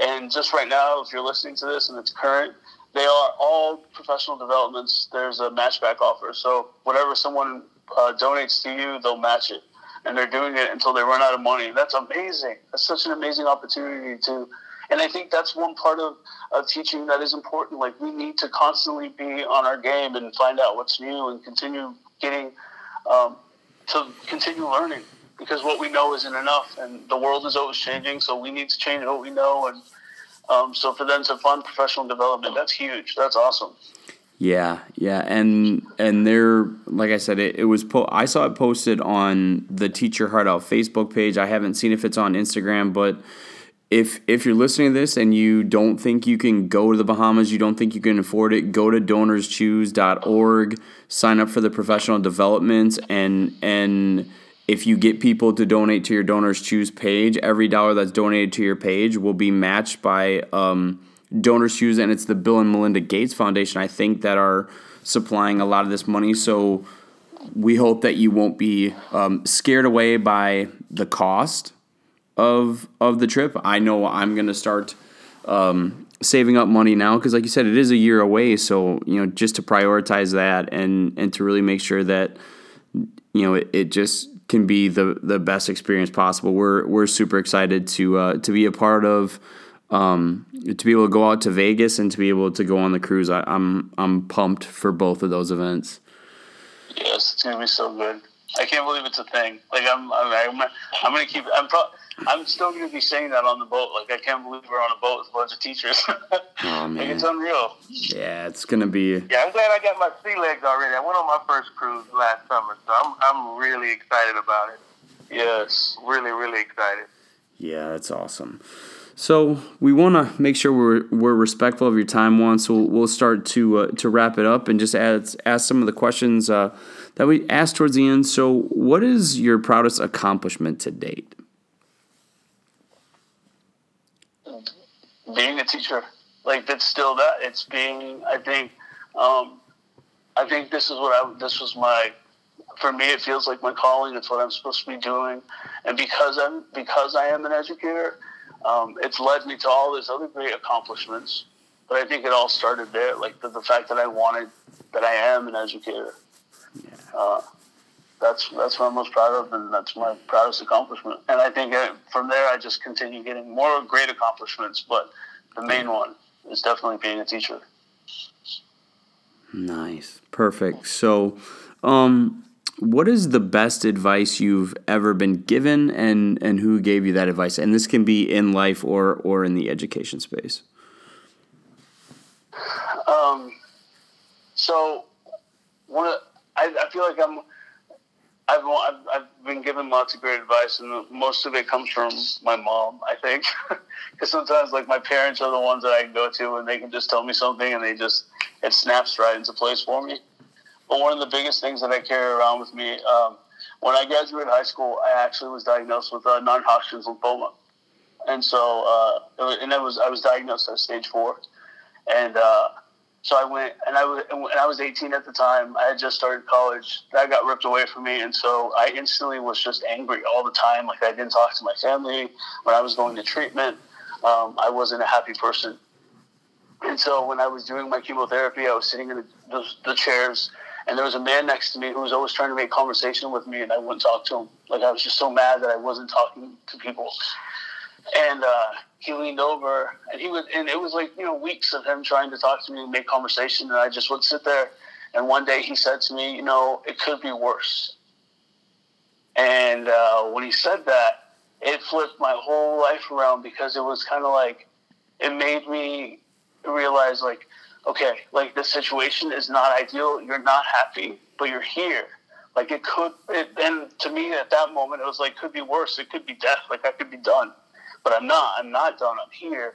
And just right now, if you're listening to this and it's current, they are all professional developments. There's a matchback offer. So whatever someone uh, donates to you, they'll match it, and they're doing it until they run out of money. That's amazing. That's such an amazing opportunity too And I think that's one part of, teaching that is important. Like we need to constantly be on our game and find out what's new and continue getting um, to continue learning because what we know isn't enough, and the world is always changing. So we need to change what we know, and um, so for them to fund professional development, that's huge. That's awesome. Yeah, yeah, and and they're like I said, it, it was po- I saw it posted on the Teach Your Heart Out Facebook page. I haven't seen if it's on Instagram, but if if you're listening to this and you don't think you can go to the Bahamas, you don't think you can afford it, go to donorschoose.org, sign up for the professional development and and if you get people to donate to your donors choose page every dollar that's donated to your page will be matched by um, donors choose and it's the bill and melinda gates foundation i think that are supplying a lot of this money. So we hope that you won't be um, scared away by the cost of of the trip i know i'm going to start um, saving up money now because like you said it is a year away so you know just to prioritize that and and to really make sure that you know it, it just can be the the best experience possible. We're we're super excited to uh, to be a part of um, to be able to go out to Vegas and to be able to go on the cruise. I, I'm, I'm pumped for both of those events. Yes, it's gonna be so good. I can't believe it's a thing. Like I'm I'm, I'm, I'm gonna keep. I'm pro- I'm still going to be saying that on the boat. Like, I can't believe we're on a boat with a bunch of teachers. oh, man. Like, it's unreal. Yeah, it's going to be. Yeah, I'm glad I got my sea legs already. I went on my first cruise last summer, so I'm, I'm really excited about it. Yes. Really, really excited. Yeah, that's awesome. So we want to make sure we're we're respectful of your time, Juan. So we'll, we'll start to uh, to wrap it up and just ask ask some of the questions uh, that we asked towards the end. So, what is your proudest accomplishment to date? Being a teacher. Like that's still that. It's being. I think. Um, I think this is what I. This was my. For me, it feels like my calling. It's what I'm supposed to be doing, and because I'm because I am an educator, um, it's led me to all these other great accomplishments. But I think it all started there, like the, the fact that I wanted, that I am an educator. Yeah. Uh, that's that's what I'm most proud of, and that's my proudest accomplishment. And I think uh, from there, I just continue getting more great accomplishments. But the main one is definitely being a teacher. Nice, perfect. So, um, what is the best advice you've ever been given, and and who gave you that advice? And this can be in life or or in the education space. Um, so one, I, I feel like I'm I've, I've, I've been given lots of great advice, and most of it comes from my mom, I think. Because sometimes, like, my parents are the ones that I can go to, and they can just tell me something, and they just, it snaps right into place for me. But one of the biggest things that I carry around with me, um, when I graduated high school, I actually was diagnosed with uh, non-Hodgkin's lymphoma. And so, uh, and it was, I was diagnosed at stage four. And, uh, so I went, and I was, and I was 18 at the time. I had just started college. That got ripped away from me, and so I instantly was just angry all the time. Like I didn't talk to my family when I was going to treatment. Um, I wasn't a happy person, and so when I was doing my chemotherapy, I was sitting in the, the, the chairs, and there was a man next to me who was always trying to make conversation with me, and I wouldn't talk to him. Like I was just so mad that I wasn't talking to people, and. Uh, he leaned over and he would, and it was like, you know, weeks of him trying to talk to me and make conversation. And I just would sit there. And one day he said to me, you know, it could be worse. And uh, when he said that, it flipped my whole life around because it was kind of like, it made me realize, like, okay, like the situation is not ideal. You're not happy, but you're here. Like it could, it, and to me at that moment, it was like, could be worse. It could be death. Like I could be done but I'm not. I'm not done. I'm here,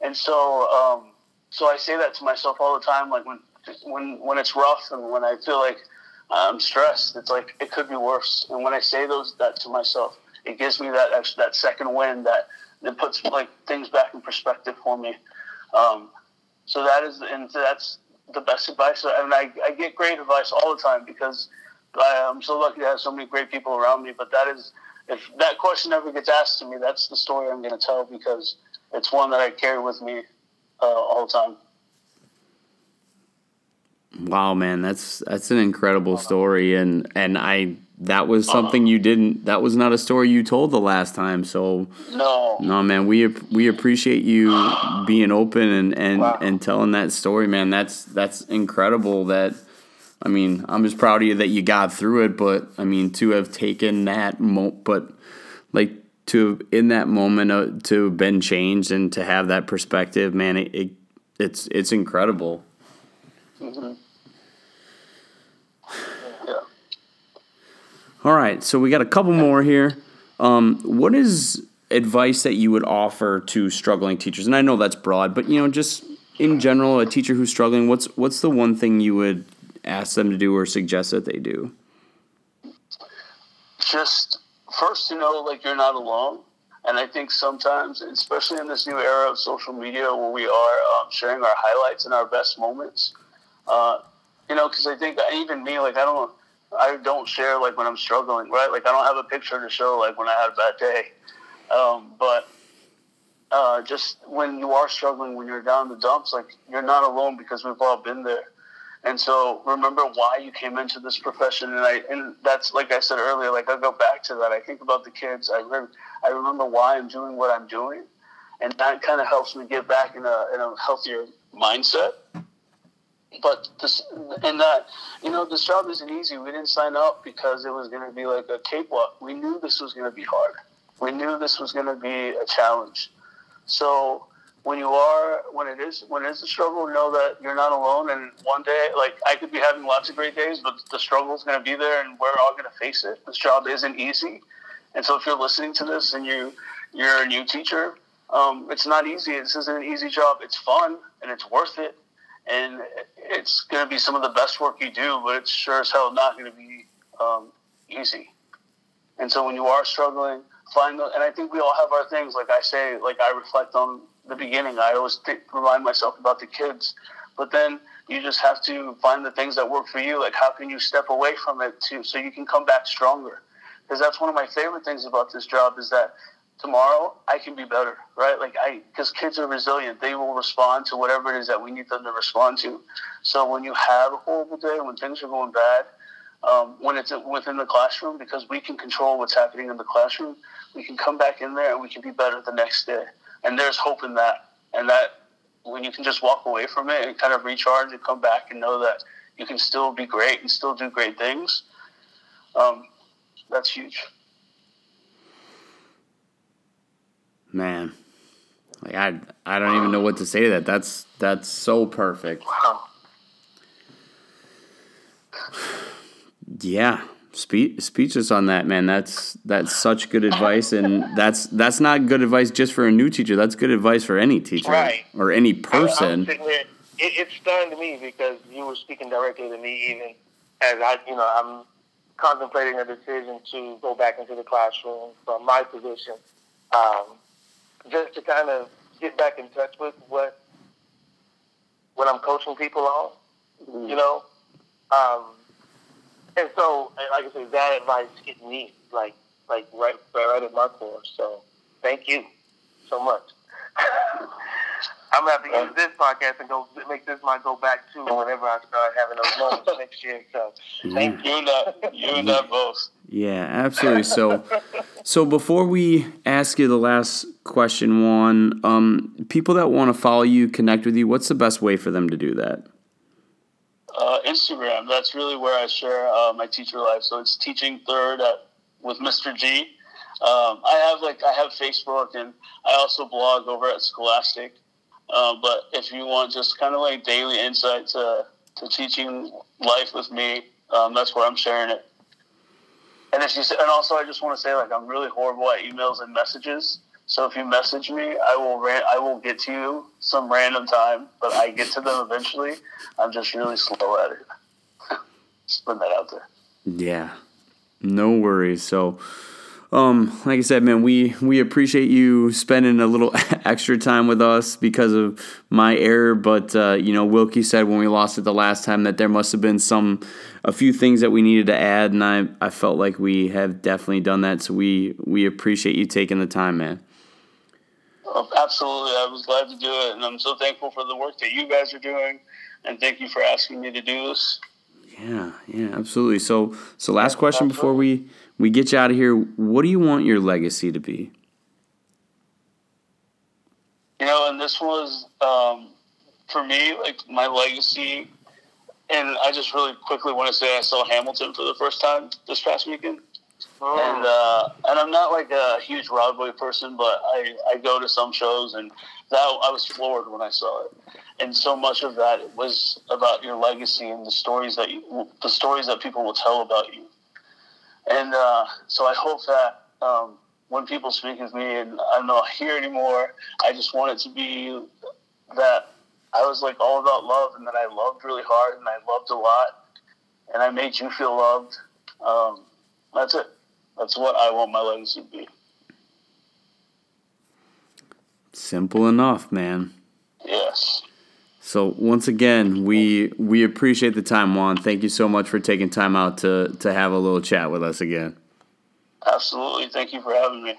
and so um, so I say that to myself all the time. Like when when when it's rough and when I feel like I'm stressed, it's like it could be worse. And when I say those that to myself, it gives me that that second win that that puts like things back in perspective for me. Um, so that is, and that's the best advice. And I, I get great advice all the time because I, I'm so lucky to have so many great people around me. But that is, if that question ever gets asked to me, that's the story I'm going to tell because it's one that I carry with me uh, all the time. Wow, man, that's that's an incredible story, and and I that was something you didn't. That was not a story you told the last time. So no, no, man, we we appreciate you being open and and wow. and telling that story, man. That's that's incredible. That I mean, I'm just proud of you that you got through it. But I mean, to have taken that mo, but like to in that moment uh, to have been changed and to have that perspective, man, it, it it's it's incredible. Mm-hmm. All right, so we got a couple more here. Um, what is advice that you would offer to struggling teachers? And I know that's broad, but you know, just in general, a teacher who's struggling, what's what's the one thing you would ask them to do or suggest that they do? Just first to know like you're not alone. And I think sometimes, especially in this new era of social media where we are um, sharing our highlights and our best moments, uh, you know, because I think even me, like, I don't, I don't share like when I'm struggling, right? Like I don't have a picture to show like when I had a bad day. Um, but uh, just when you are struggling, when you're down the dumps, like you're not alone because we've all been there. And so remember why you came into this profession, and I and that's like I said earlier. Like I go back to that. I think about the kids. I remember, I remember why I'm doing what I'm doing, and that kind of helps me get back in a in a healthier mindset but this and that you know this job isn't easy we didn't sign up because it was going to be like a cakewalk we knew this was going to be hard we knew this was going to be a challenge so when you are when it is when it is a struggle know that you're not alone. And one day like i could be having lots of great days but the struggle is going to be there and we're all going to face it. This job isn't easy. And so if you're listening to this and you you're a new teacher um, it's not easy. This isn't an easy job. It's fun and it's worth it. And it's going to be some of the best work you do, but it's sure as hell not going to be um, easy. And so when you are struggling, find the, and I think we all have our things. Like I say, like I reflect on the beginning. I always think, remind myself about the kids, but then you just have to find the things that work for you. Like how can you step away from it too, so you can come back stronger? Because that's one of my favorite things about this job is that tomorrow I can be better, right? Like I, because kids are resilient, they will respond to whatever it is that we need them to respond to. So when you have a horrible day, when things are going bad, um, when it's within the classroom, because we can control what's happening in the classroom, we can come back in there and we can be better the next day. And there's hope in that. And that when you can just walk away from it and kind of recharge and come back and know that you can still be great and still do great things, um, that's huge. Man, like I I don't even know what to say to that. That's that's so perfect. Wow. Yeah, Spe- speechless on that, man. That's that's such good advice, and that's that's not good advice just for a new teacher. That's good advice for any teacher, right. or any person. I, it, it stunned me because you were speaking directly to me, even as I, you know, I'm contemplating a decision to go back into the classroom from my position. Um, just to kind of get back in touch with what what I'm coaching people on, mm-hmm. you know. Um, and so, like I said, that advice hit me like like right right at my core. So, thank you so much. I'm gonna have to use this podcast and go make this my go back to whenever I start having those moments next year. So thank you. That, you and that both. Yeah, absolutely. So, so before we ask you the last question, Juan, um, people that want to follow you, connect with you, what's the best way for them to do that? Uh, Instagram. That's really where I share uh, my teacher life. So it's teaching third at, with Mr. G. Um, I have like I have Facebook and I also blog over at Scholastic. Uh, but if you want just kind of like daily insight to, to teaching life with me, um, that's where I'm sharing it. And if you and also I just want to say like I'm really horrible at emails and messages. So if you message me, I will I will get to you some random time, but I get to them eventually. I'm just really slow at it. just put that out there. Yeah, no worries. So um, like I said, man, we we appreciate you spending a little extra time with us because of my error. But uh, you know, Wilkie said when we lost it the last time that there must have been some a few things that we needed to add, and I I felt like we have definitely done that. So we we appreciate you taking the time, man. Oh, absolutely, I was glad to do it, and I'm so thankful for the work that you guys are doing, and thank you for asking me to do this. Yeah, yeah, absolutely. So, so last question before we we get you out of here. What do you want your legacy to be? You know, and this was um, for me like my legacy, and I just really quickly want to say I saw Hamilton for the first time this past weekend. Oh. And uh, and I'm not like a huge Broadway person, but I, I go to some shows, and that I was floored when I saw it. And so much of that was about your legacy and the stories that you, the stories that people will tell about you. And uh, so I hope that um, when people speak of me and I'm not here anymore, I just want it to be that I was like all about love and that I loved really hard and I loved a lot and I made you feel loved. Um, that's it. That's what I want my legacy to be. Simple enough, man. Yes. So once again, we we appreciate the time, Juan. Thank you so much for taking time out to to have a little chat with us again. Absolutely. Thank you for having me.